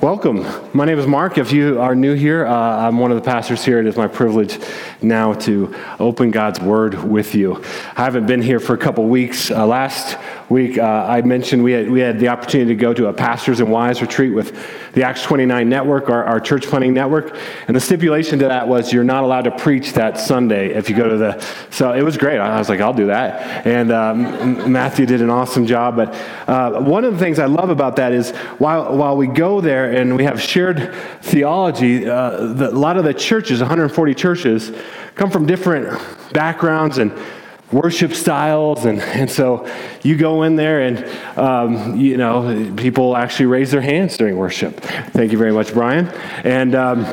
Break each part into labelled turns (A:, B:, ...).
A: Welcome. My name is Mark. If you are new here, uh, I'm one of the pastors here. It is my privilege now to open God's Word with you. I haven't been here for a couple weeks. Uh, last week, uh, I mentioned we had, we had the opportunity to go to a Pastors and Wives retreat with the Acts 29 network, our, our church planting network. And the stipulation to that was you're not allowed to preach that Sunday if you go to the. So it was great. I was like, I'll do that. And um, Matthew did an awesome job. But uh, one of the things I love about that is while, while we go there and we have shared theology, uh, the, a lot of the churches, 140 churches, come from different backgrounds and worship styles. And, and so you go in there and, um, you know, people actually raise their hands during worship. Thank you very much, Brian. And, um,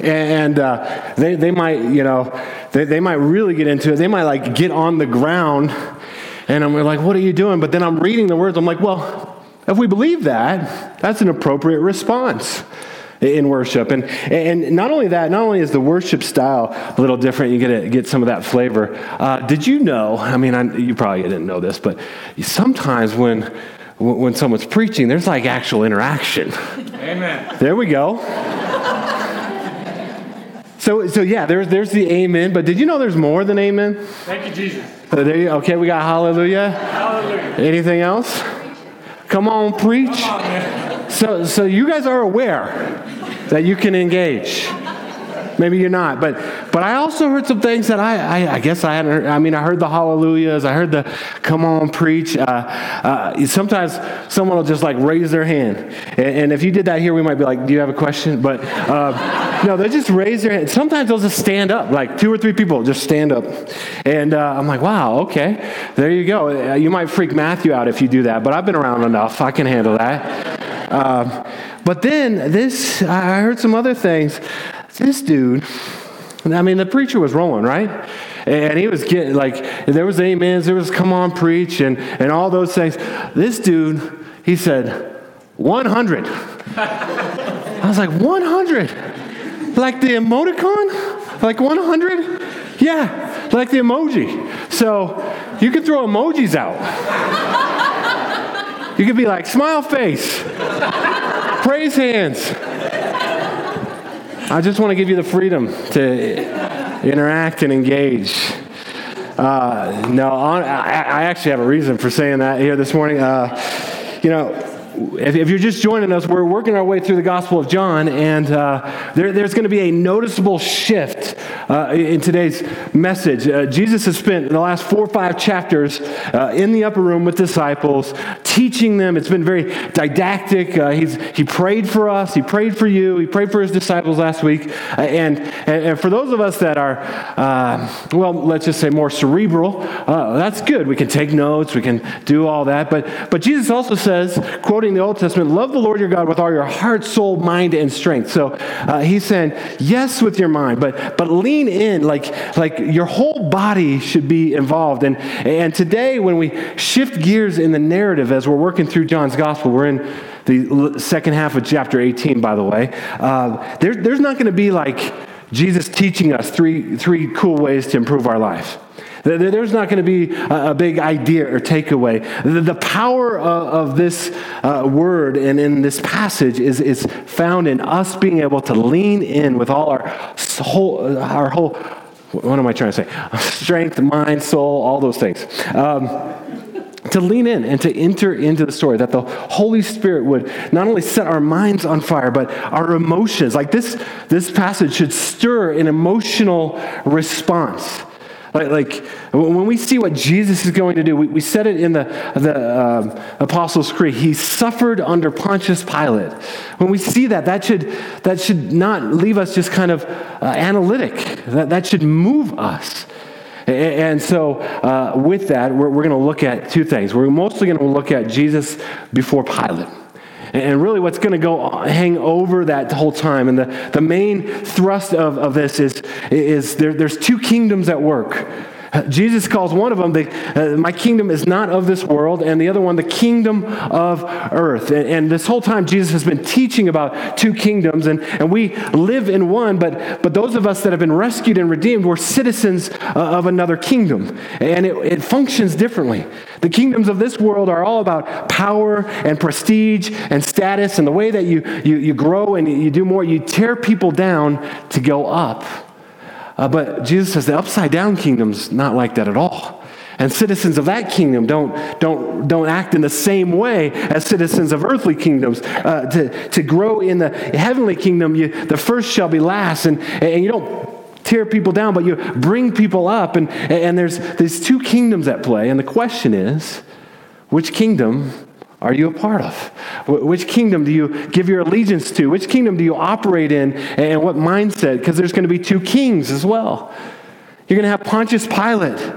A: and uh, they, they might, you know, they, they might really get into it. They might like get on the ground and I'm like, what are you doing? But then I'm reading the words. I'm like, well, if we believe that, that's an appropriate response in worship. And, and not only that, not only is the worship style a little different, you get, to get some of that flavor. Uh, did you know, I mean, I, you probably didn't know this, but sometimes when, when someone's preaching, there's like actual interaction.
B: Amen.
A: There we go. So, so yeah, there's, there's the amen, but did you know there's more than amen?
B: Thank you, Jesus.
A: So there you, okay, we got hallelujah.
B: Hallelujah.
A: Anything else? Come on, preach.
B: Come on.
A: So, so you guys are aware that you can engage. Maybe you're not, but but I also heard some things that I I, I guess I hadn't. Heard. I mean, I heard the hallelujahs. I heard the come on preach. Uh, uh, sometimes someone will just like raise their hand, and, and, if you did that here, we might be like, "Do you have a question?" But uh, no, they just raise their hand. Sometimes they'll just stand up, like two or three people just stand up, and uh, I'm like, "Wow, okay, there you go." Uh, you might freak Matthew out if you do that, but I've been around enough. I can handle that. Uh, but then this, I heard some other things. This dude, I mean, the preacher was rolling, right? And he was getting, like, there was amens, there was come on, preach, and, and all those things. This dude, he said, 100. I was like, 100? Like the emoticon? Like 100? Yeah, like the emoji. So you can throw emojis out. You could be like, smile face, praise hands. I just want to give you the freedom to interact and engage. Uh, no, I, actually have a reason for saying that here this morning. Uh, you know, if, if, you're just joining us, we're working our way through the Gospel of John, and uh, there, there's going to be a noticeable shift uh, in today's message. Uh, Jesus has spent the last four or five chapters uh, in the upper room with disciples, teaching them. It's been very didactic. Uh, he's, he prayed for us, he prayed for you, he prayed for his disciples last week. Uh, and, and for those of us that are, uh, well, let's just say more cerebral, that's good. We can take notes, we can do all that. But, but Jesus also says, quoting the Old Testament, love the Lord your God with all your heart, soul, mind, and strength. So he's saying, yes, with your mind, but, but lean lean in, like, like your whole body should be involved. And, and today, when we shift gears in the narrative as we're working through John's gospel, we're in the second half of chapter 18, by the way. Uh, there, there's not going to be like Jesus teaching us three, three cool ways to improve our life. There's not going to be a big idea or takeaway. The power of this uh, word and in this passage is, found in us being able to lean in with all our whole, our whole, what am I trying to say? Strength, mind, soul, all those things. Um, to lean in and to enter into the story, that the Holy Spirit would not only set our minds on fire, but our emotions. Like this, this passage should stir an emotional response. Like, like, when we see what Jesus is going to do, we, we said it in the, the um, Apostles' Creed. He suffered under Pontius Pilate. When we see that, that should, that should not leave us just kind of uh, analytic. That, that should move us. And so, uh, with that, we're, we're going to look at two things. We're mostly going to look at Jesus before Pilate. And really, what's going to go hang over that whole time, and the, the main thrust of, of this is, is there, there's two kingdoms at work. Jesus calls one of them, the, uh, My kingdom is not of this world, and the other one, the kingdom of earth. And, and, this whole time, Jesus has been teaching about two kingdoms, and, and we live in one, but, but those of us that have been rescued and redeemed, we're citizens uh, of another kingdom. And it, it functions differently. The kingdoms of this world are all about power and prestige and status, and the way that you, you, you grow and you do more, you tear people down to go up. Uh, but Jesus says the upside down kingdom's not like that at all. And citizens of that kingdom don't, don't, don't act in the same way as citizens of earthly kingdoms. Uh, to, to grow in the heavenly kingdom, you, the first shall be last. And, and you don't tear people down, but you bring people up. And, and there's these two kingdoms at play. And the question is which kingdom are you a part of? Which kingdom do you give your allegiance to? Which kingdom do you operate in? And what mindset? Because there's going to be two kings as well. You're going to have Pontius Pilate,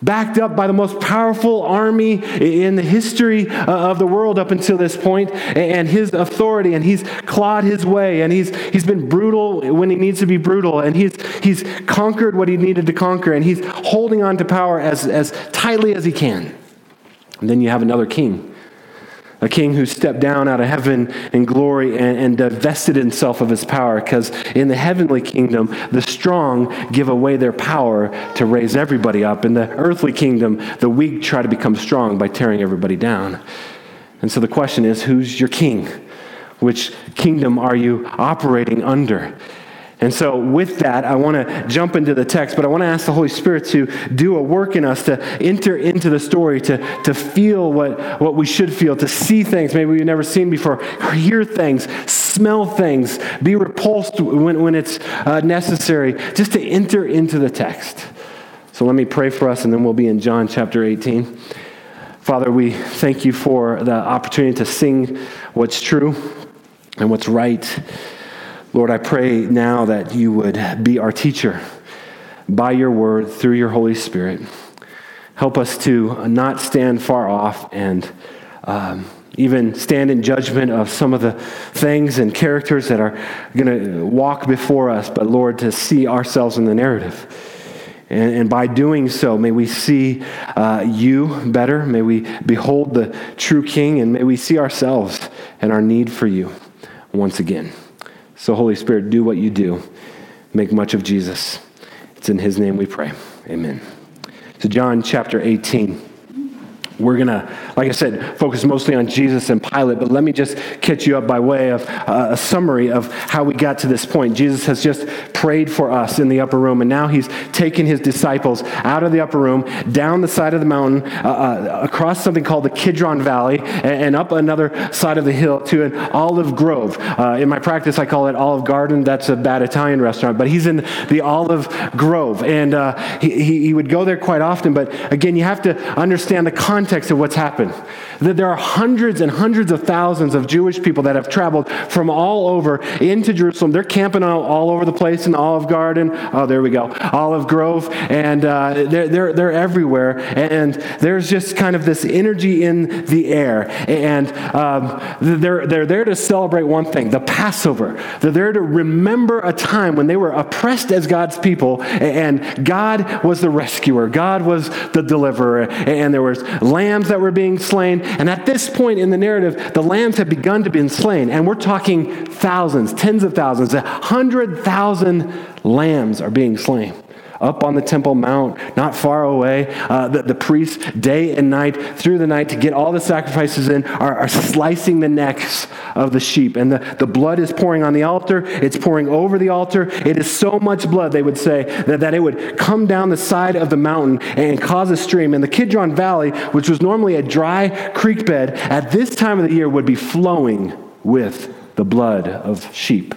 A: backed up by the most powerful army in the history uh, of the world up until this point, and his authority, and he's clawed his way, and he's, he's been brutal when he needs to be brutal, and he's, he's conquered what he needed to conquer, and he's holding on to power as, as tightly as he can. And then you have another king a king who stepped down out of heaven in glory and, and divested himself of his power, because in the heavenly kingdom, the strong give away their power to raise everybody up. In the earthly kingdom, the weak try to become strong by tearing everybody down. And so the question is who's your king? Which kingdom are you operating under? And so, with that, I want to jump into the text, but I want to ask the Holy Spirit to do a work in us, to enter into the story, to, to feel what, what we should feel, to see things maybe we've never seen before, hear things, smell things, be repulsed when, when it's uh, necessary, just to enter into the text. So, let me pray for us, and then we'll be in John chapter 18. Father, we thank you for the opportunity to sing what's true and what's right. Lord, I pray now that you would be our teacher by your word through your Holy Spirit. Help us to not stand far off and um, even stand in judgment of some of the things and characters that are going to walk before us, but Lord, to see ourselves in the narrative. And, and by doing so, may we see uh, you better. May we behold the true King, and may we see ourselves and our need for you once again. So, Holy Spirit, do what you do. Make much of Jesus. It's in his name we pray. Amen. So, John chapter 18. We're going to, like I said, focus mostly on Jesus and Pilate, but let me just catch you up by way of uh, a summary of how we got to this point. Jesus has just prayed for us in the upper room, and now he's taken his disciples out of the upper room, down the side of the mountain, uh, uh, across something called the Kidron Valley, and, and, up another side of the hill to an olive grove. Uh, in my practice, I call it Olive Garden. That's a bad Italian restaurant, but he's in the Olive Grove, and uh, he, he would go there quite often. But again, you have to understand the context context of what's happened. That there are hundreds and hundreds of thousands of Jewish people that have traveled from all over into Jerusalem. They're camping all, all over the place in Olive Garden. Oh, there we go. Olive Grove. And uh, they're, they're, they're everywhere. And there's just kind of this energy in the air. And um, they're, they're there to celebrate one thing the Passover. They're there to remember a time when they were oppressed as God's people, and God was the rescuer, God was the deliverer, and there was lambs that were being slain. And at this point in the narrative, the lambs have begun to be slain. And we're talking thousands, tens of thousands, a hundred thousand lambs are being slain up on the Temple Mount, not far away. Uh, the, the, priests, day and night, through the night, to get all the sacrifices in, are, are slicing the necks of the sheep. And the, the blood is pouring on the altar, it's pouring over the altar. It is so much blood, they would say, that, that it would come down the side of the mountain and cause a stream. And the Kidron Valley, which was normally a dry creek bed, at this time of the year would be flowing with the blood of sheep.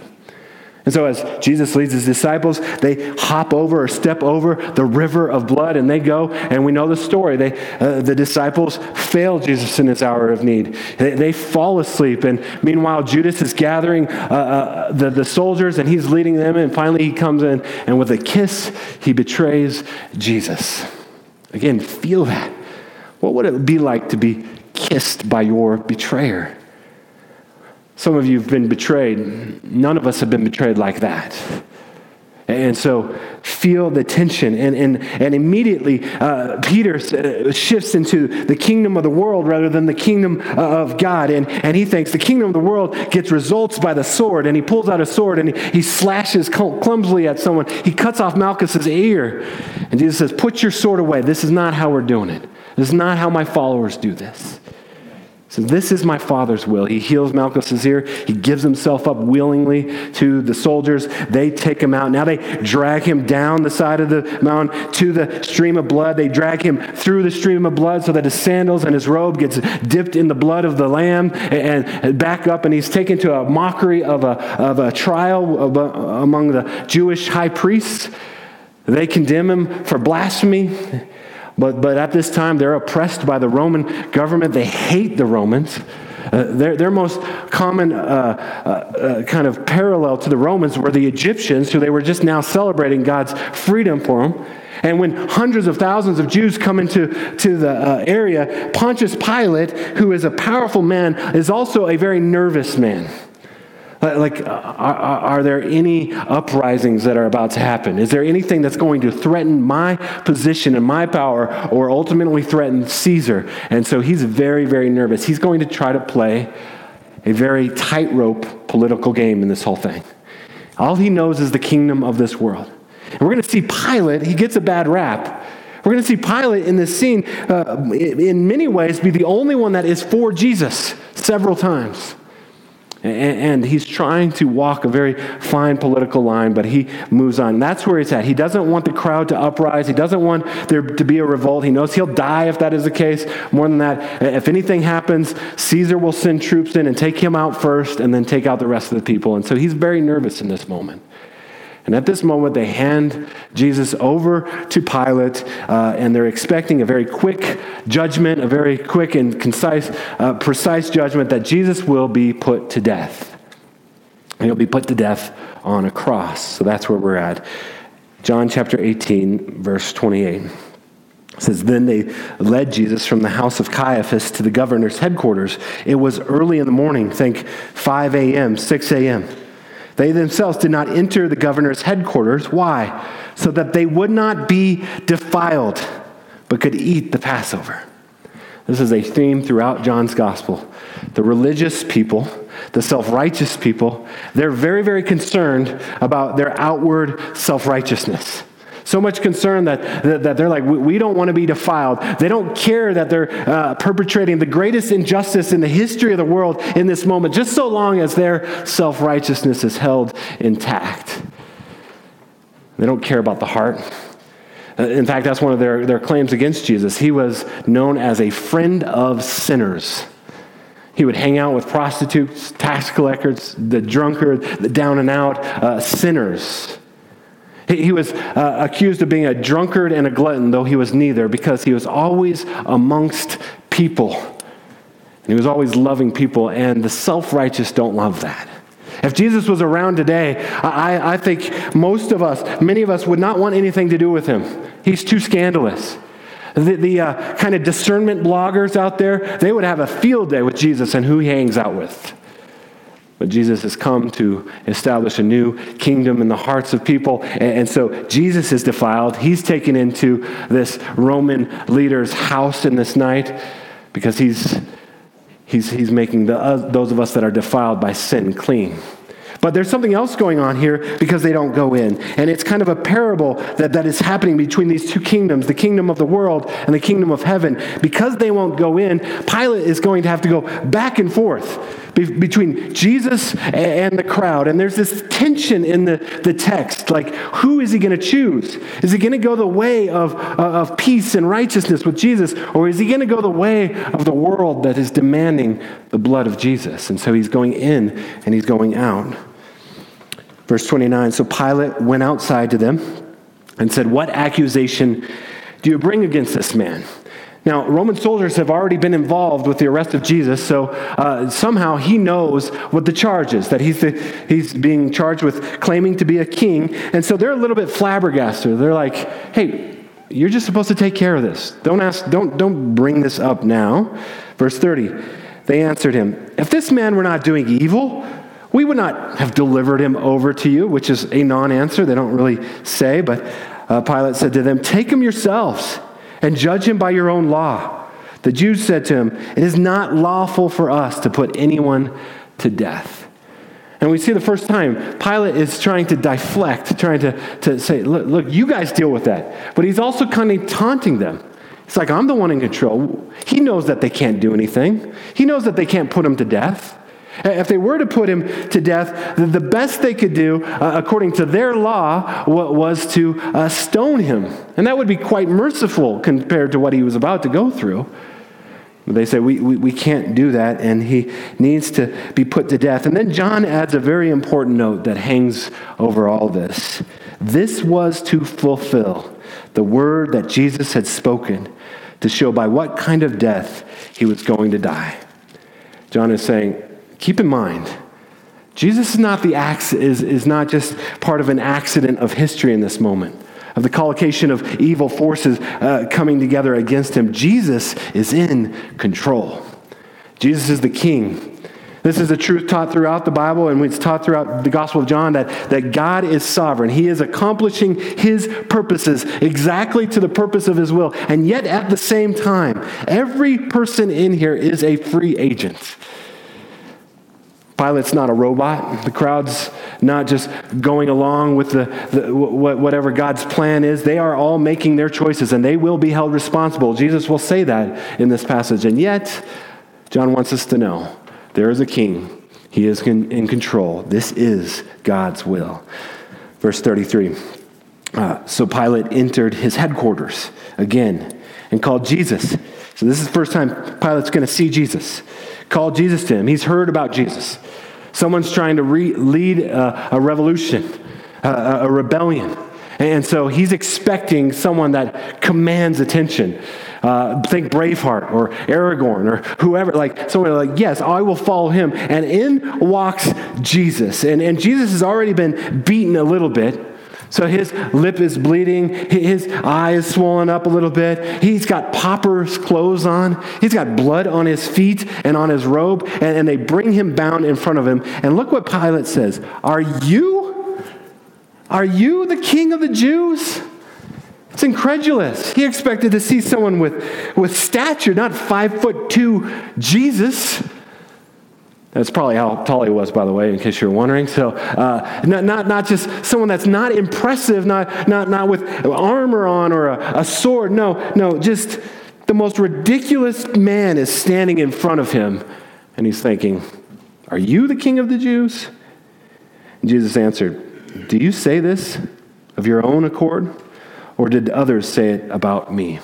A: And so, as Jesus leads his disciples, they hop over or step over the river of blood and they go, and we know the story. They, uh, the disciples fail Jesus in his hour of need. They, they fall asleep, and meanwhile, Judas is gathering uh, uh, the, the soldiers and he's leading them, and finally, he comes in, and with a kiss, he betrays Jesus. Again, feel that. What would it be like to be kissed by your betrayer? Some of you have been betrayed. None of us have been betrayed like that. And so feel the tension. And, and, and immediately, uh, Peter uh, shifts into the kingdom of the world rather than the kingdom uh, of God. And, and he thinks the kingdom of the world gets results by the sword. And he pulls out a sword and he, he slashes clumsily at someone. He cuts off Malchus's ear. And Jesus says, Put your sword away. This is not how we're doing it. This is not how my followers do this. So this is my Father's will. He heals Malchus's ear. He gives himself up willingly to the soldiers. They take him out. Now they drag him down the side of the mountain to the stream of blood. They drag him through the stream of blood so that his sandals and his robe gets dipped in the blood of the lamb and back up. And he's taken to a mockery of a, of a trial among the Jewish high priests. They condemn him for blasphemy. But, but at this time, they're oppressed by the Roman government. They hate the Romans. Uh, their, their most common uh, uh, uh, kind of parallel to the Romans were the Egyptians, who they were just now celebrating God's freedom for them. And when hundreds of thousands of Jews come into to the uh, area, Pontius Pilate, who is a powerful man, is also a very nervous man. Like, uh, are, are, there any uprisings that are about to happen? Is there anything that's going to threaten my position and my power or ultimately threaten Caesar? And so he's very, very nervous. He's going to try to play a very tightrope political game in this whole thing. All he knows is the kingdom of this world. And we're going to see Pilate, he gets a bad rap. We're going to see Pilate in this scene, uh, in many ways, be the only one that is for Jesus several times. And he's trying to walk a very fine political line, but he moves on. That's where he's at. He doesn't want the crowd to uprise. He doesn't want there to be a revolt. He knows he'll die if that is the case. More than that, if anything happens, Caesar will send troops in and take him out first and then take out the rest of the people. And so he's very nervous in this moment. And at this moment, they hand Jesus over to Pilate, uh, and they're expecting a very quick judgment, a very quick and concise, uh, precise judgment that Jesus will be put to death. He'll be put to death on a cross. So that's where we're at. John chapter 18, verse 28 says then they led jesus from the house of caiaphas to the governor's headquarters it was early in the morning think 5 a.m 6 a.m they themselves did not enter the governor's headquarters. Why? So that they would not be defiled, but could eat the Passover. This is a theme throughout John's gospel. The religious people, the self righteous people, they're very, very concerned about their outward self righteousness. So much concern that, that, that, they're like, we don't want to be defiled. They don't care that they're uh, perpetrating the greatest injustice in the history of the world in this moment, just so long as their self righteousness is held intact. They don't care about the heart. Uh, in fact, that's one of their, their claims against Jesus. He was known as a friend of sinners. He would hang out with prostitutes, tax collectors, the drunkard, the down and out uh, sinners. He, was uh, accused of being a drunkard and a glutton, though he was neither, because he was always amongst people. And he was always loving people, and the self righteous don't love that. If Jesus was around today, I, I think most of us, many of us, would not want anything to do with him. He's too scandalous. The, the uh, kind of discernment bloggers out there, they would have a field day with Jesus and who he hangs out with. But Jesus has come to establish a new kingdom in the hearts of people. And, so Jesus is defiled. He's taken into this Roman leader's house in this night because he's, he's, he's making the, uh, those of us that are defiled by sin clean. But there's something else going on here because they don't go in. And it's kind of a parable that, that is happening between these two kingdoms the kingdom of the world and the kingdom of heaven. Because they won't go in, Pilate is going to have to go back and forth be, between Jesus and the crowd. And there's this tension in the, the text like, who is he going to choose? Is he going to go the way of, uh, of peace and righteousness with Jesus, or is he going to go the way of the world that is demanding the blood of Jesus? And so he's going in and he's going out. Verse 29 So Pilate went outside to them and said, What accusation do you bring against this man? Now, Roman soldiers have already been involved with the arrest of Jesus, so uh, somehow he knows what the charge is that he's, the, he's being charged with claiming to be a king. And so they're a little bit flabbergasted. They're like, hey, you're just supposed to take care of this. Don't ask, don't, don't bring this up now. Verse 30 They answered him, If this man were not doing evil, We would not have delivered him over to you, which is a non answer. They don't really say, but uh, Pilate said to them, Take him yourselves and judge him by your own law. The Jews said to him, It is not lawful for us to put anyone to death. And we see the first time Pilate is trying to deflect, trying to, to say, look, look, you guys deal with that. But he's also kind of taunting them. It's like, I'm the one in control. He knows that they can't do anything, he knows that they can't put him to death. If they were to put him to death, the best they could do, uh, according to their law, was to uh, stone him. And that would be quite merciful compared to what he was about to go through. But they say, we, we, we can't do that, and he needs to be put to death. And then John adds a very important note that hangs over all this. This was to fulfill the word that Jesus had spoken to show by what kind of death he was going to die. John is saying, keep in mind, Jesus is not, the, is, is not just part of an accident of history in this moment, of the collocation of evil forces uh, coming together against him. Jesus is in control. Jesus is the king. This is a truth taught throughout the Bible, and it's taught throughout the Gospel of John that, that God is sovereign. He is accomplishing his purposes exactly to the purpose of his will. And yet, at the same time, every person in here is a free agent. Pilate's not a robot. The crowd's not just going along with the, the, whatever God's plan is. They are all making their choices and they will be held responsible. Jesus will say that in this passage. And yet, John wants us to know there is a king. He is in control. This is God's will. Verse 33. Uh, so Pilate entered his headquarters again and called Jesus. So this is the first time Pilate's going to see Jesus called Jesus to him. He's heard about Jesus. Someone's trying to re- lead a, a revolution, a, a rebellion. And so he's expecting someone that commands attention. Uh, think Braveheart or Aragorn or whoever, like someone like, yes, I will follow him. And in walks Jesus. And, and Jesus has already been beaten a little bit. So his lip is bleeding, his eye is swollen up a little bit. He's got pauper's clothes on, he's got blood on his feet and on his robe, and, and they bring him bound in front of him. And look what Pilate says Are you? Are you the king of the Jews? It's incredulous. He expected to see someone with, with stature, not five foot two Jesus. That's probably how tall he was, by the way, in case you're wondering. So, uh, not, not, not just someone that's not impressive, not, not, not with armor on or a, a sword. No, no, just the most ridiculous man is standing in front of him, and he's thinking, Are you the king of the Jews? And Jesus answered, Do you say this of your own accord, or did others say it about me?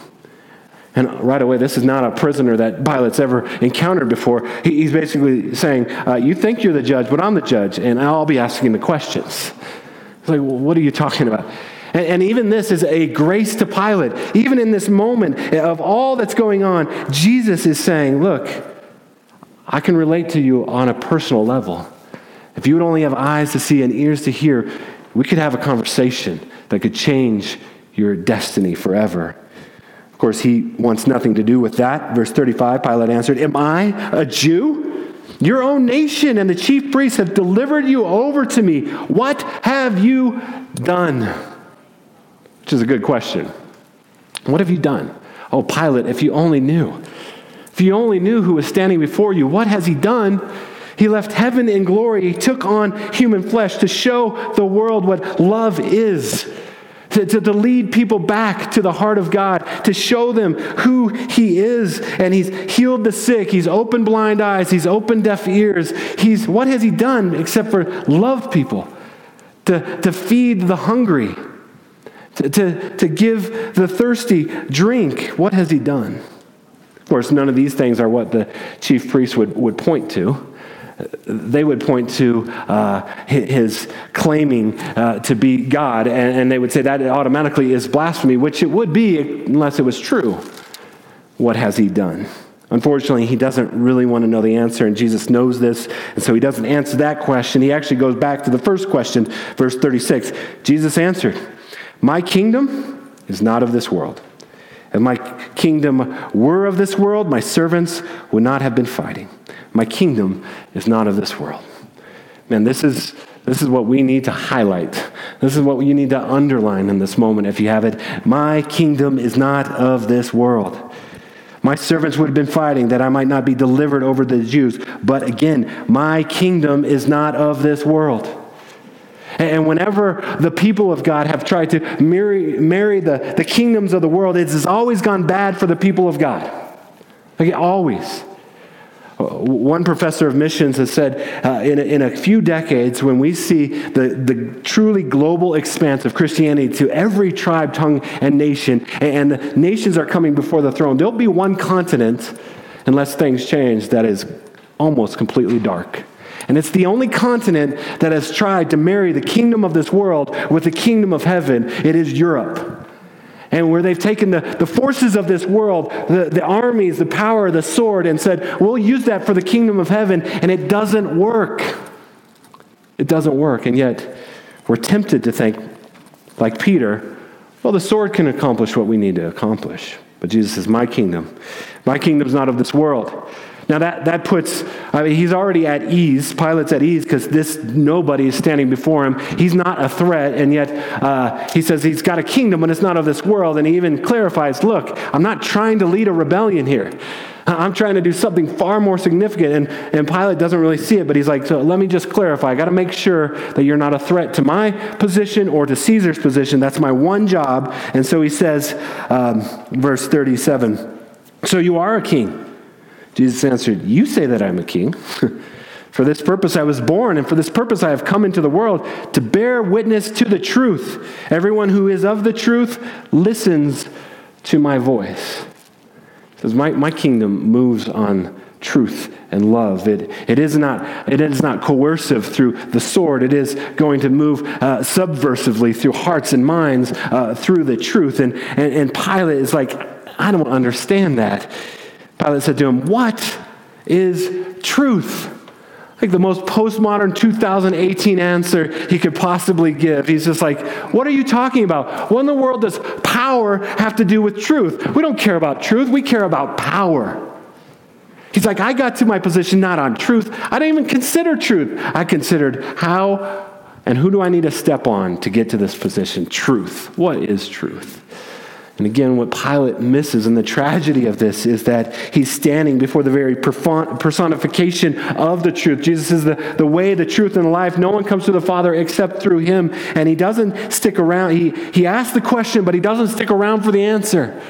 A: And right away, this is not a prisoner that Pilate's ever encountered before. He's basically saying, uh, You think you're the judge, but I'm the judge, and I'll be asking the questions. It's like, well, What are you talking about? And, and even this is a grace to Pilate. Even in this moment of all that's going on, Jesus is saying, Look, I can relate to you on a personal level. If you would only have eyes to see and ears to hear, we could have a conversation that could change your destiny forever. Of course, he wants nothing to do with that. Verse 35 Pilate answered, Am I a Jew? Your own nation and the chief priests have delivered you over to me. What have you done? Which is a good question. What have you done? Oh, Pilate, if you only knew. If you only knew who was standing before you, what has he done? He left heaven in glory. He took on human flesh to show the world what love is to, to, to, lead people back to the heart of God, to show them who He is. And He's healed the sick, He's opened blind eyes, He's opened deaf ears. He's, what has He done except for love people, to, to feed the hungry, to, to, to give the thirsty drink? What has He done? Of course, none of these things are what the chief priest would, would point to they would point to uh, his claiming uh, to be God, and, and, they would say that automatically is blasphemy, which it would be unless it was true. What has he done? Unfortunately, he doesn't really want to know the answer, and Jesus knows this, and so he doesn't answer that question. He actually goes back to the first question, verse 36. Jesus answered, My kingdom is not of this world. If my kingdom were of this world, my servants would not have been fighting. My kingdom is not of this world. Man, this is, this is what we need to highlight. This is what you need to underline in this moment if you have it. My kingdom is not of this world. My servants would have been fighting that I might not be delivered over the Jews. But again, my kingdom is not of this world. And whenever the people of God have tried to marry, marry the, the kingdoms of the world, it has always gone bad for the people of God. Like always. One professor of missions has said uh, in, a, in a few decades, when we see the, the truly global expanse of Christianity to every tribe, tongue, and nation, and the nations are coming before the throne, there'll be one continent, unless things change, that is almost completely dark. And it's the only continent that has tried to marry the kingdom of this world with the kingdom of heaven. It is Europe. And where they've taken the, the forces of this world, the, the armies, the power, the sword, and said, we'll use that for the kingdom of heaven, and it doesn't work. It doesn't work. And yet, we're tempted to think, like Peter, well, the sword can accomplish what we need to accomplish. But Jesus says, My kingdom, my kingdom's not of this world. Now that, that puts, I mean, he's already at ease. Pilate's at ease because this nobody is standing before him. He's not a threat, and yet uh, he says he's got a kingdom, but it's not of this world. And he even clarifies, look, I'm not trying to lead a rebellion here. I'm trying to do something far more significant. And, and Pilate doesn't really see it, but he's like, so let me just clarify. I got to make sure that you're not a threat to my position or to Caesar's position. That's my one job. And so he says, um, verse 37, so you are a king. Jesus answered, You say that I'm a king. for this purpose I was born, and for this purpose I have come into the world to bear witness to the truth. Everyone who is of the truth listens to my voice. He says, My, my kingdom moves on truth and love. It, it, is not, it is not coercive through the sword. It is going to move uh, subversively through hearts and minds uh, through the truth. And, and, and Pilate is like, I don't understand that. Pilate said to him, What is truth? Like the most postmodern 2018 answer he could possibly give. He's just like, What are you talking about? What in the world does power have to do with truth? We don't care about truth, we care about power. He's like, I got to my position not on truth. I didn't even consider truth. I considered how and who do I need to step on to get to this position? Truth. What is truth? And again, what Pilate misses and the tragedy of this is that he's standing before the very personification of the truth. Jesus is the, the way, the truth, and the life. No one comes to the Father except through him. And he doesn't stick around. He, he asks the question, but he doesn't stick around for the answer.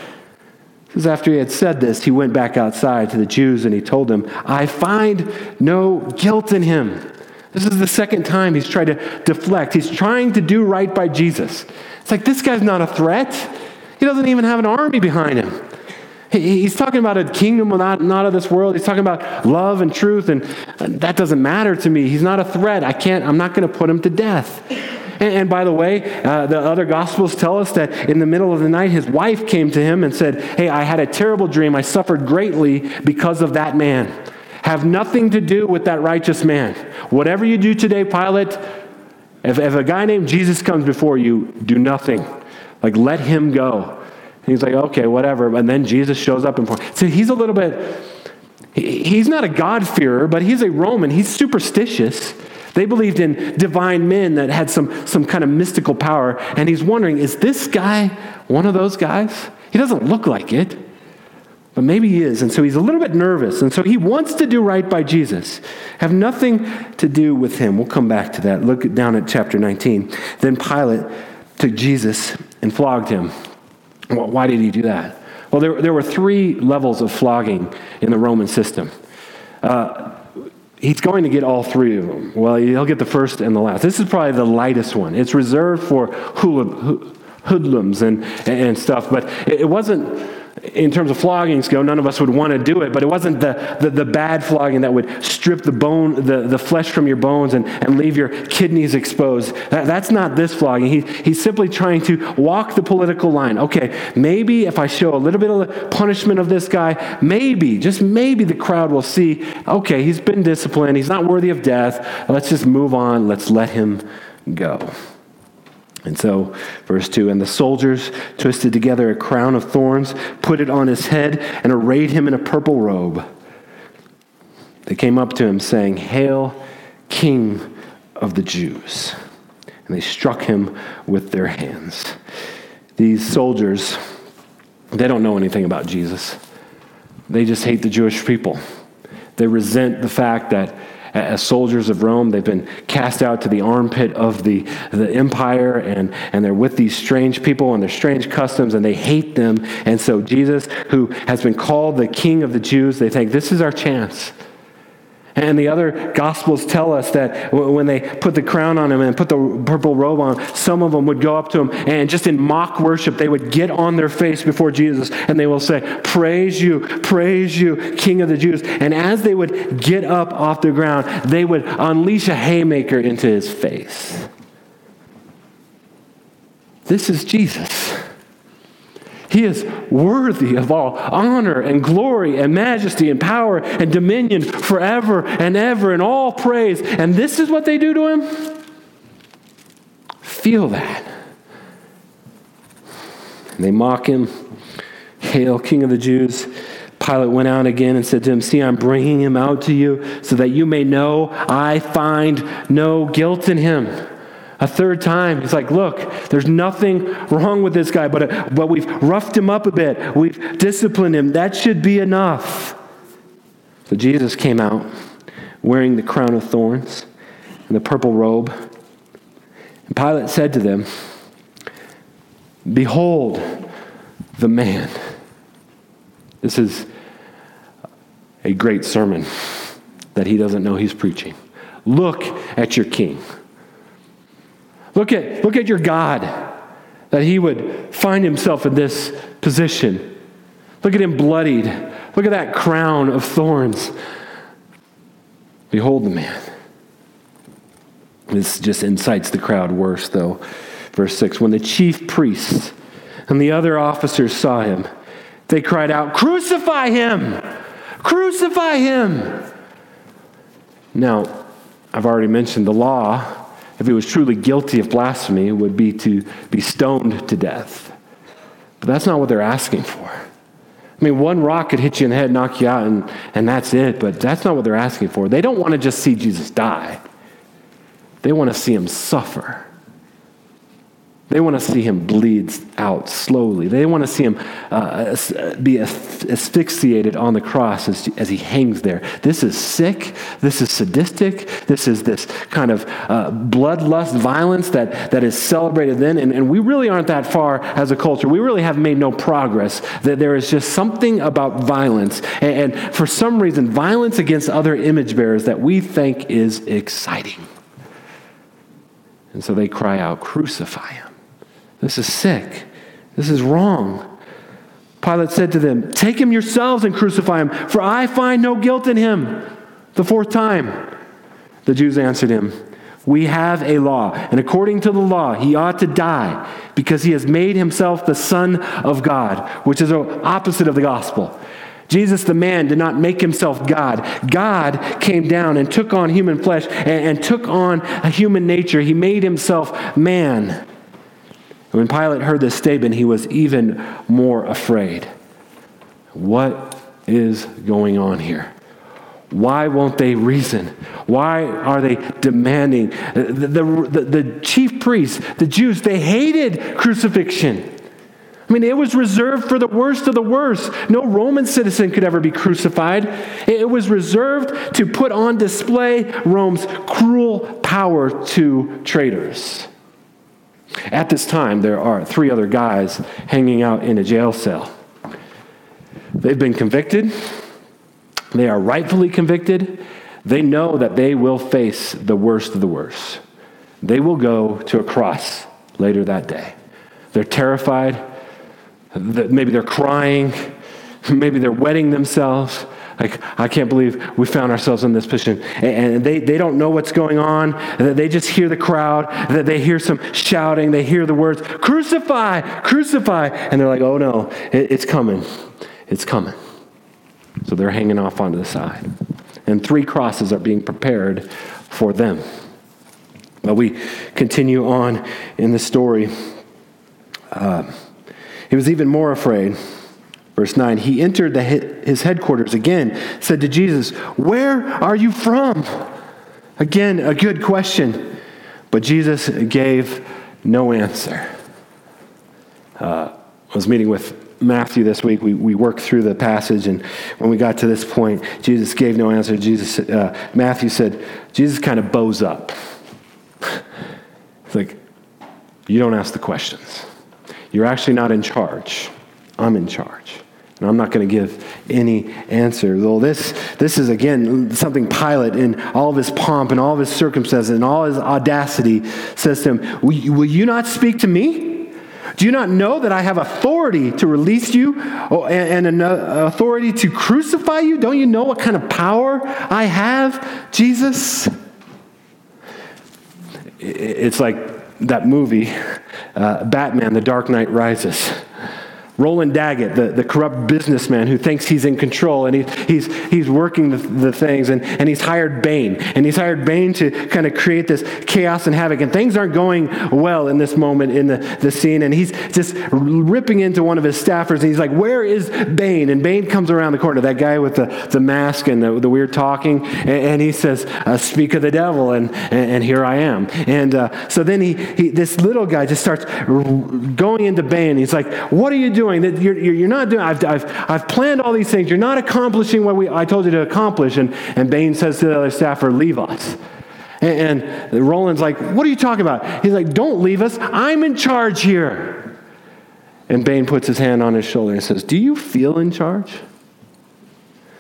A: Because after he had said this, he went back outside to the Jews and he told them, I find no guilt in him. This is the second time he's tried to deflect. He's trying to do right by Jesus. It's like, this guy's not a threat. He doesn't even have an army behind him. He's talking about a kingdom not, not of this world. He's talking about love and truth, and that doesn't matter to me. He's not a threat. I can't, I'm not going to put him to death. And, and by the way, uh, the other gospels tell us that in the middle of the night, his wife came to him and said, Hey, I had a terrible dream. I suffered greatly because of that man. Have nothing to do with that righteous man. Whatever you do today, Pilate, if, if a guy named Jesus comes before you, do nothing. Like, let him go. And he's like, okay, whatever. And then Jesus shows up and so he's a little bit, he's not a God-fearer, but he's a Roman. He's superstitious. They believed in divine men that had some, some kind of mystical power. And he's wondering, is this guy one of those guys? He doesn't look like it, but maybe he is. And so he's a little bit nervous. And so he wants to do right by Jesus, have nothing to do with him. We'll come back to that. Look down at chapter 19. Then Pilate took Jesus and flogged him. Why did he do that? Well, there, there were three levels of flogging in the Roman system. Uh, he's going to get all three of them. Well, he'll get the first and the last. This is probably the lightest one. It's reserved for hoodlums and, and stuff, but it wasn't in terms of floggings go, none of us would want to do it, but it wasn't the, the, the, bad flogging that would strip the bone, the, the flesh from your bones and, and leave your kidneys exposed. That, that's not this flogging. He, he's simply trying to walk the political line. Okay, maybe if I show a little bit of punishment of this guy, maybe, just maybe the crowd will see, okay, he's been disciplined, he's not worthy of death. Let's just move on, let's let him go. And so, verse 2 And the soldiers twisted together a crown of thorns, put it on his head, and arrayed him in a purple robe. They came up to him, saying, Hail, King of the Jews. And they struck him with their hands. These soldiers, they don't know anything about Jesus. They just hate the Jewish people. They resent the fact that as soldiers of Rome. They've been cast out to the armpit of the, the empire, and, and they're with these strange people and their strange customs, and they hate them. And so, Jesus, who has been called the King of the Jews, they think, this is our chance. And the other gospels tell us that when they put the crown on him and put the purple robe on, some of them would go up to him and just in mock worship, they would get on their face before Jesus and they will say, Praise you, praise you, King of the Jews. And as they would get up off the ground, they would unleash a haymaker into his face. This is Jesus. He is worthy of all honor and glory and majesty and power and dominion forever and ever and all praise. And this is what they do to him? Feel that. And they mock him. Hail, King of the Jews. Pilate went out again and said to him, See, I'm bringing him out to you so that you may know I find no guilt in him. A third time, he's like, Look, there's nothing wrong with this guy, but, but we've roughed him up a bit. We've disciplined him. That should be enough. So Jesus came out wearing the crown of thorns and the purple robe. And Pilate said to them, Behold the man. This is a great sermon that he doesn't know he's preaching. Look at your king. Look at, look at your God, that he would find himself in this position. Look at him bloodied. Look at that crown of thorns. Behold the man. This just incites the crowd worse, though. Verse 6 When the chief priests and the other officers saw him, they cried out, Crucify him! Crucify him! Now, I've already mentioned the law if he was truly guilty of blasphemy, it would be to be stoned to death. But that's not what they're asking for. I mean, one rock could hit you in the head, knock you out, and, and that's it, but that's not what they're asking for. They don't want to just see Jesus die, they want to see him suffer. They want to see him bleed out slowly. They want to see him uh, be asphyxiated on the cross as, as, he hangs there. This is sick. This is sadistic. This is this kind of uh, bloodlust violence that, that is celebrated then. And, and we really aren't that far as a culture. We really have made no progress. That there is just something about violence. And, and for some reason, violence against other image bearers that we think is exciting. And so they cry out, Crucify him. This is sick. This is wrong. Pilate said to them, Take him yourselves and crucify him, for I find no guilt in him. The fourth time. The Jews answered him, We have a law, and according to the law, he ought to die because he has made himself the Son of God, which is the opposite of the gospel. Jesus, the man, did not make himself God. God came down and took on human flesh and, and took on a human nature. He made himself man. When Pilate heard this statement, he was even more afraid. What is going on here? Why won't they reason? Why are they demanding? The, the, the, chief priests, the Jews, they hated crucifixion. I mean, it was reserved for the worst of the worst. No Roman citizen could ever be crucified. It was reserved to put on display Rome's cruel power to traitors. At this time, there are three other guys hanging out in a jail cell. They've been convicted, they are rightfully convicted. They know that they will face the worst of the worst. They will go to a cross later that day. They're terrified. Maybe they're crying. Maybe they're wetting themselves. Like, I can't believe we found ourselves in this position. And they, they don't know what's going on. They just hear the crowd. They hear some shouting. They hear the words, crucify, crucify. And they're like, oh no, it's coming. It's coming. So they're hanging off onto the side. And three crosses are being prepared for them. But we continue on in the story. Uh, he was even more afraid Verse 9, he entered the, his headquarters again, said to Jesus, Where are you from? Again, a good question. But Jesus gave no answer. Uh, I was meeting with Matthew this week. We, we worked through the passage, and when we got to this point, Jesus gave no answer. Jesus, uh, Matthew said, Jesus kind of bows up. it's like, you don't ask the questions. You're actually not in charge. I'm in charge. And I'm not going to give any answer. Well, this, this is, again, something Pilate, in all of his pomp and all of his circumstances and all his audacity, says to him, Will, will you not speak to me? Do you not know that I have authority to release you oh, and, and authority to crucify you? Don't you know what kind of power I have, Jesus? It's like that movie, uh, Batman, The Dark Knight Rises. Roland Daggett, the, the corrupt businessman who thinks he's in control and he, he's, he's working the, the things, and, and he's hired Bane. And he's hired Bane to kind of create this chaos and havoc. And things aren't going well in this moment in the, the scene. And he's just ripping into one of his staffers, and he's like, Where is Bane? And Bane comes around the corner, that guy with the, the mask and the, the weird talking, and, and he says, uh, Speak of the devil, and, and, and here I am. And uh, so then he, he, this little guy just starts going into Bane. He's like, What are you doing? Doing, that you're, you're not doing, I've, I've, I've planned all these things. You're not accomplishing what we, I told you to accomplish. And, and Bane says to the other staffer, leave us. And, and Roland's like, what are you talking about? He's like, don't leave us. I'm in charge here. And Bane puts his hand on his shoulder and says, do you feel in charge?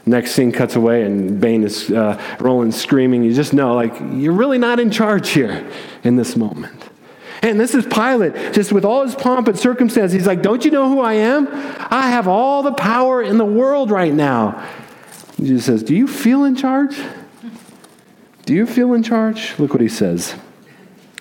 A: Next scene cuts away, and Bane is uh, Roland screaming. You just know, like, you're really not in charge here in this moment. And this is Pilate, just with all his pomp and circumstance. He's like, Don't you know who I am? I have all the power in the world right now. Jesus says, Do you feel in charge? Do you feel in charge? Look what he says.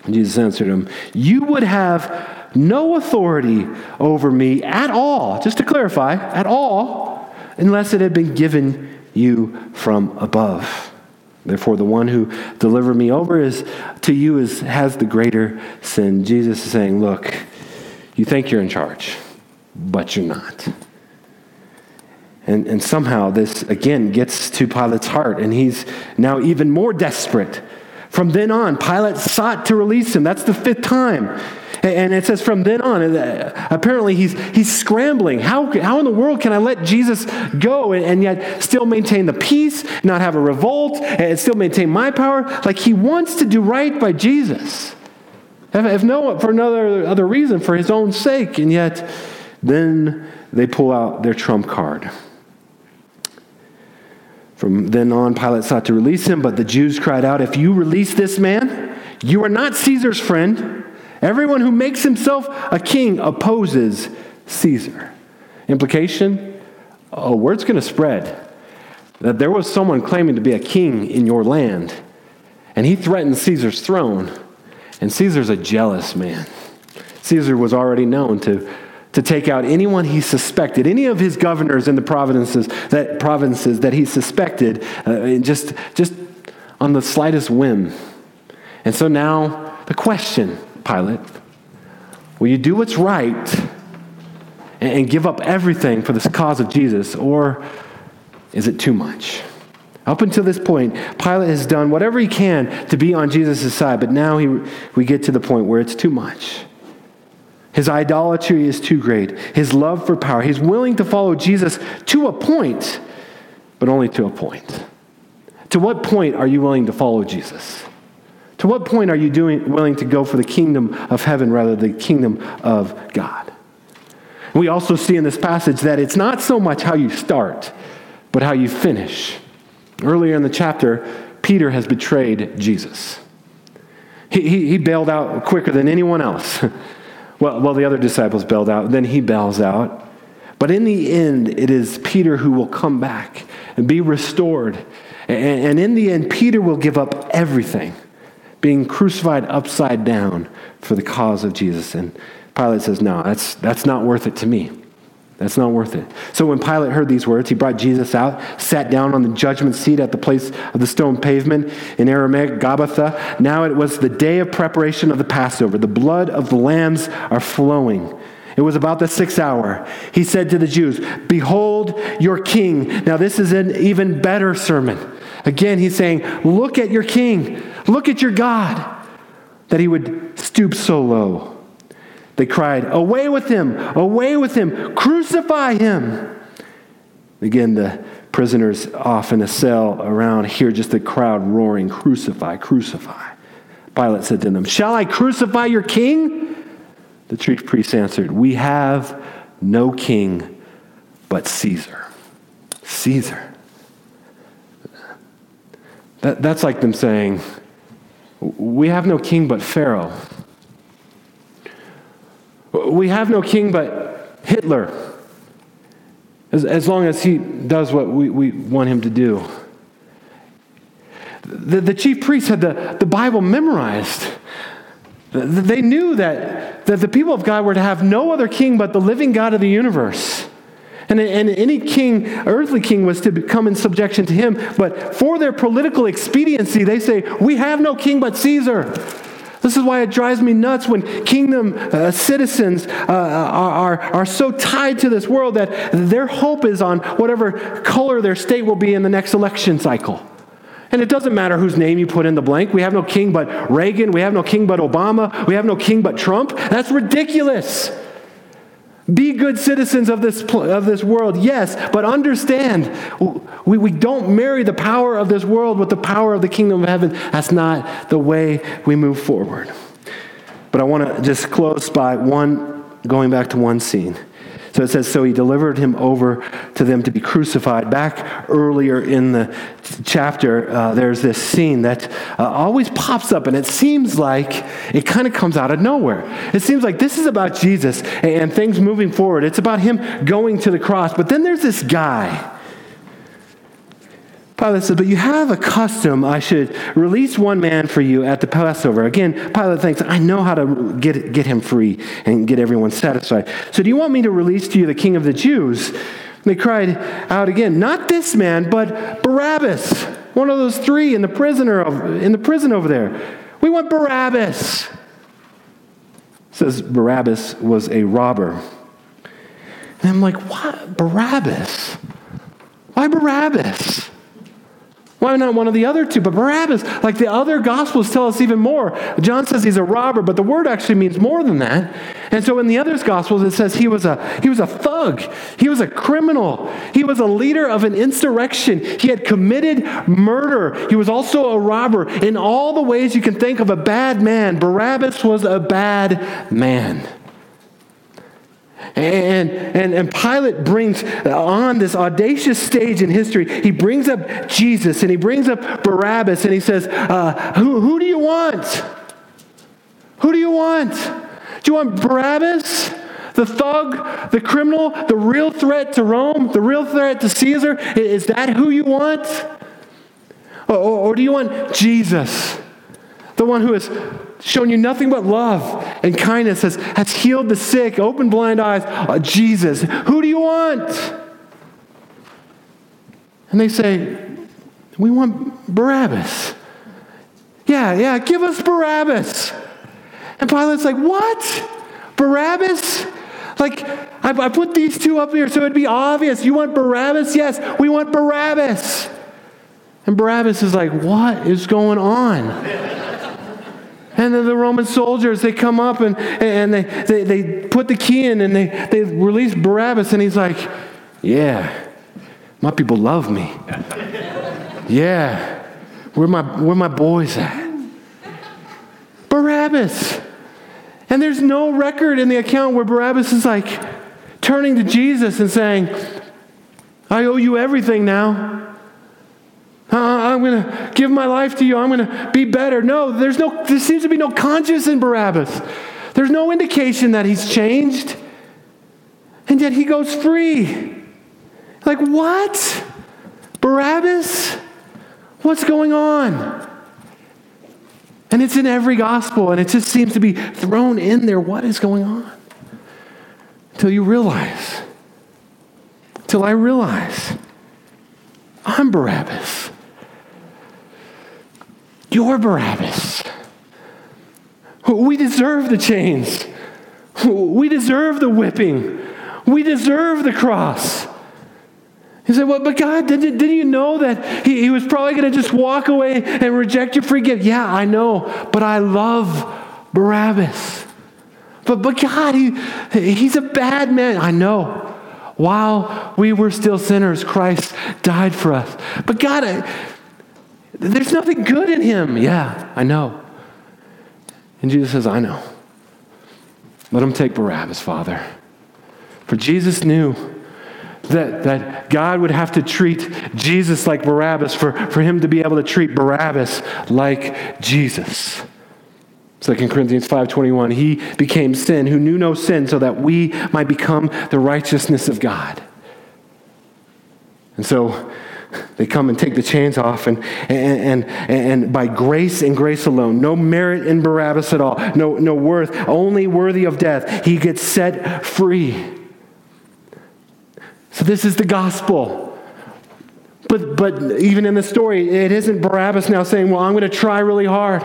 A: Jesus answered him, You would have no authority over me at all, just to clarify, at all, unless it had been given you from above. Therefore, the one who delivered me over is to you is, has the greater sin. Jesus is saying, Look, you think you're in charge, but you're not. And, and somehow this again gets to Pilate's heart, and he's now even more desperate. From then on, Pilate sought to release him. That's the fifth time. And it says from then on, uh, apparently he's, he's scrambling. How, how in the world can I let Jesus go and, and yet still maintain the peace, not have a revolt, and still maintain my power? Like he wants to do right by Jesus. If, if no, for another other reason, for his own sake. And yet, then they pull out their trump card. From then on, Pilate sought to release him, but the Jews cried out, If you release this man, you are not Caesar's friend. Everyone who makes himself a king opposes Caesar. Implication a word's going to spread that there was someone claiming to be a king in your land, and he threatened Caesar's throne. And Caesar's a jealous man. Caesar was already known to, to take out anyone he suspected, any of his governors in the provinces that, provinces that he suspected, uh, just, just on the slightest whim. And so now the question Pilate, will you do what's right and give up everything for the cause of Jesus, or is it too much? Up until this point, Pilate has done whatever he can to be on Jesus' side, but now he, we get to the point where it's too much. His idolatry is too great. His love for power. He's willing to follow Jesus to a point, but only to a point. To what point are you willing to follow Jesus? To what point are you doing, willing to go for the kingdom of heaven rather than the kingdom of God? We also see in this passage that it's not so much how you start, but how you finish. Earlier in the chapter, Peter has betrayed Jesus. He, he, he bailed out quicker than anyone else. well, well, the other disciples bailed out, then he bails out. But in the end, it is Peter who will come back and be restored. And, and in the end, Peter will give up everything being crucified upside down for the cause of Jesus. And Pilate says, No, that's, that's not worth it to me. That's not worth it. So when Pilate heard these words, he brought Jesus out, sat down on the judgment seat at the place of the stone pavement in Aramaic, Gabbatha. Now it was the day of preparation of the Passover. The blood of the lambs are flowing. It was about the sixth hour. He said to the Jews, Behold your king. Now, this is an even better sermon. Again, he's saying, Look at your king. Look at your God. that he would stoop so low. They cried, Away with him! Away with him! Crucify him! Again, the prisoners off in a cell around hear just the crowd roaring, Crucify, crucify. Pilate said to them, Shall I crucify your king? The chief priests answered, We have no king but Caesar. Caesar. That, that's like them saying, We have no king but Pharaoh. We have no king but Hitler, as, as long as he does what we, we want him to do. The, the chief priests had the, the Bible memorized. They knew that, that the people of God were to have no other king but the living God of the universe. And, and any king, earthly king, was to come in subjection to him. But for their political expediency, they say, We have no king but Caesar. This is why it drives me nuts when kingdom uh, citizens uh, are, are so tied to this world that their hope is on whatever color their state will be in the next election cycle. And it doesn't matter whose name you put in the blank. We have no king but Reagan. We have no king but Obama. We have no king but Trump. That's ridiculous. Be good citizens of this, of this world, yes, but understand we, we don't marry the power of this world with the power of the kingdom of heaven. That's not the way we move forward. But I want to just close by one, going back to one scene. So it says, So he delivered him over to them to be crucified. Back earlier in the chapter, uh, there's this scene that uh, always pops up, and it seems like it kind of comes out of nowhere. It seems like this is about Jesus and things moving forward. It's about him going to the cross. But then there's this guy Pilate says, But you have a custom I should release one man for you at the Passover. Again, Pilate thinks, I know how to get, get him free and get everyone satisfied. So do you want me to release to you the king of the Jews? And they cried out again, Not this man, but Barabbas, one of those three in the, prisoner of, in the prison over there. We want Barabbas. Says Barabbas was a robber. And I'm like, what? Barabbas? Why Barabbas? Why not one of the other two? But Barabbas, like the other gospels tell us even more. John says he's a robber, but the word actually means more than that. And so in the other gospels, it says he was a he was a thug, he was a criminal, he was a leader of an insurrection. He had committed murder. He was also a robber. In all the ways you can think of a bad man, Barabbas was a bad man. And, and, and Pilate brings on this audacious stage in history. He brings up Jesus and he brings up Barabbas and he says, uh, who, who do you want? Who do you want? Do you want Barabbas? The thug, the criminal, the real threat to Rome, the real threat to Caesar? Is that who you want? Or, or, or do you want Jesus, the one who has shown you nothing but love and kindness, has, has healed the sick, opened blind eyes. Uh, Jesus, who do you want? And they say, We want Barabbas. Yeah, yeah, give us Barabbas. And Pilate's like, What? Barabbas? Like, I, I put these two up here so it'd be obvious. You want Barabbas? Yes, we want Barabbas. And Barabbas is like, What is going on? And then the Roman soldiers, they come up and, and they, they, they put the key in and they, they release Barabbas. And he's like, Yeah, my people love me. Yeah, where my, where my boys at? Barabbas. And there's no record in the account where Barabbas is like turning to Jesus and saying, I owe you everything now. I'm going to give my life to you. I'm going to be better. No, there's no, there seems to be no conscience in Barabbas. There's no indication that he's changed. And yet he goes free. Like, what? Barabbas? What's going on? And it's in every gospel, and it just seems to be thrown in there. What is going on? Until you realize, till I realize, I'm Barabbas. You're Barabbas. We deserve the chains. We deserve the whipping. We deserve the cross. He said, Well, but God, didn't, didn't you know that he, he was probably going to just walk away and reject your free gift? Yeah, I know, but I love Barabbas. But, but God, he, he's a bad man. I know. While we were still sinners, Christ died for us. But God, I, there's nothing good in him. Yeah, I know. And Jesus says, I know. Let him take Barabbas, Father. For Jesus knew that, that God would have to treat Jesus like Barabbas for, for him to be able to treat Barabbas like Jesus. 2 Corinthians 5:21 he became sin who knew no sin so that we might become the righteousness of God. And so they come and take the chains off and, and, and, and by grace and grace alone no merit in barabbas at all no, no worth only worthy of death he gets set free. So this is the gospel. But, but even in the story it isn't barabbas now saying well i'm going to try really hard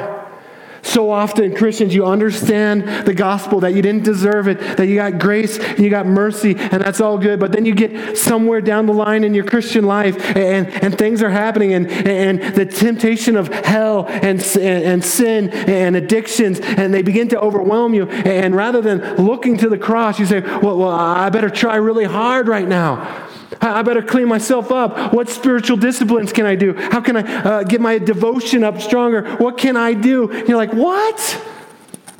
A: so often, Christians, you understand the gospel that you didn't deserve it, that you got grace and you got mercy, and that's all good. But then you get somewhere down the line in your Christian life, and, and things are happening, and, and the temptation of hell and, and sin and addictions, and they begin to overwhelm you. And rather than looking to the cross, you say, Well, well I better try really hard right now. I better clean myself up. What spiritual disciplines can I do? How can I uh, get my devotion up stronger? What can I do? And you're like, what?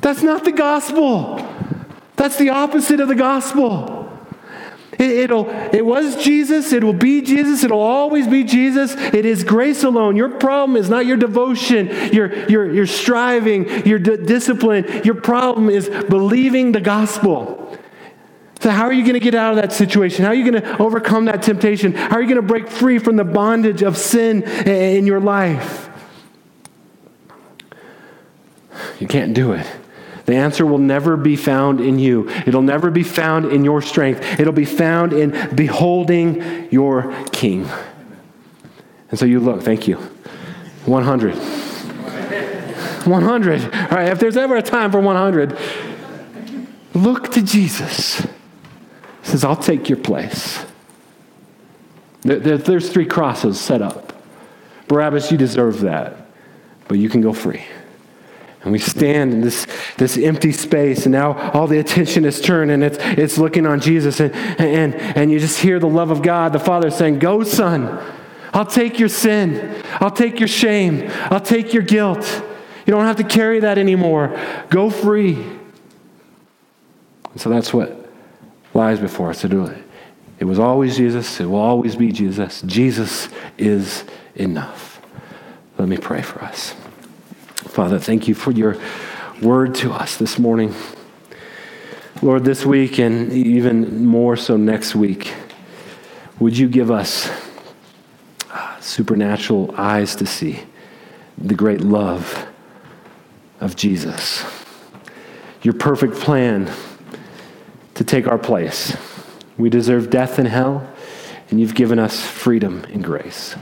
A: That's not the gospel. That's the opposite of the gospel. It, will it was Jesus. It will be Jesus. It'll always be Jesus. It is grace alone. Your problem is not your devotion, your, your, your striving, your d- discipline. Your problem is believing the gospel. So, how are you going to get out of that situation? How are you going to overcome that temptation? How are you going to break free from the bondage of sin in your life? You can't do it. The answer will never be found in you. It'll never be found in your strength. It'll be found in beholding your King. And so you look, thank you. 100. 100. All right, if there's ever a time for 100, look to Jesus says, I'll take your place. There, there, there's three crosses set up. Barabbas, you deserve that, but you can go free. And we stand in this, this empty space, and now all the attention is turned and it's, it's looking on Jesus. And, and, and you just hear the love of God, the Father saying, Go, son. I'll take your sin. I'll take your shame. I'll take your guilt. You don't have to carry that anymore. Go free. And so that's what lies before us to do it. It was always Jesus. It will always be Jesus. Jesus is enough. Let me pray for us. Father, thank you for your word to us this morning. Lord, this week and even more so next week, would you give us uh, supernatural eyes to see the great love of Jesus? Your perfect plan to take our place. We deserve death and hell, and you've given us freedom and grace.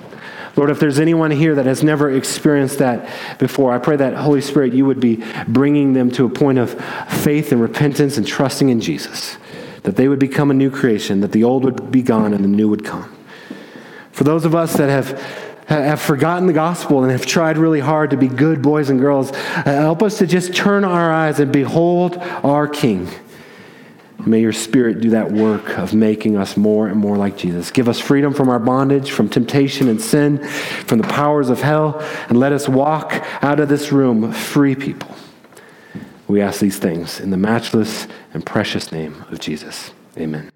A: Lord, if there's anyone here that has never experienced that before, I pray that Holy Spirit, you would be bringing them to a point of faith and repentance and trusting in Jesus, that they would become a new creation, that the old would be gone and the new would come. For those of us that have have forgotten the gospel and have tried really hard to be good boys and girls, help us to just turn our eyes and behold our King. May your spirit do that work of making us more and more like Jesus. Give us freedom from our bondage, from temptation and sin, from the powers of hell, and let us walk out of this room free people. We ask these things in the matchless and precious name of Jesus. Amen.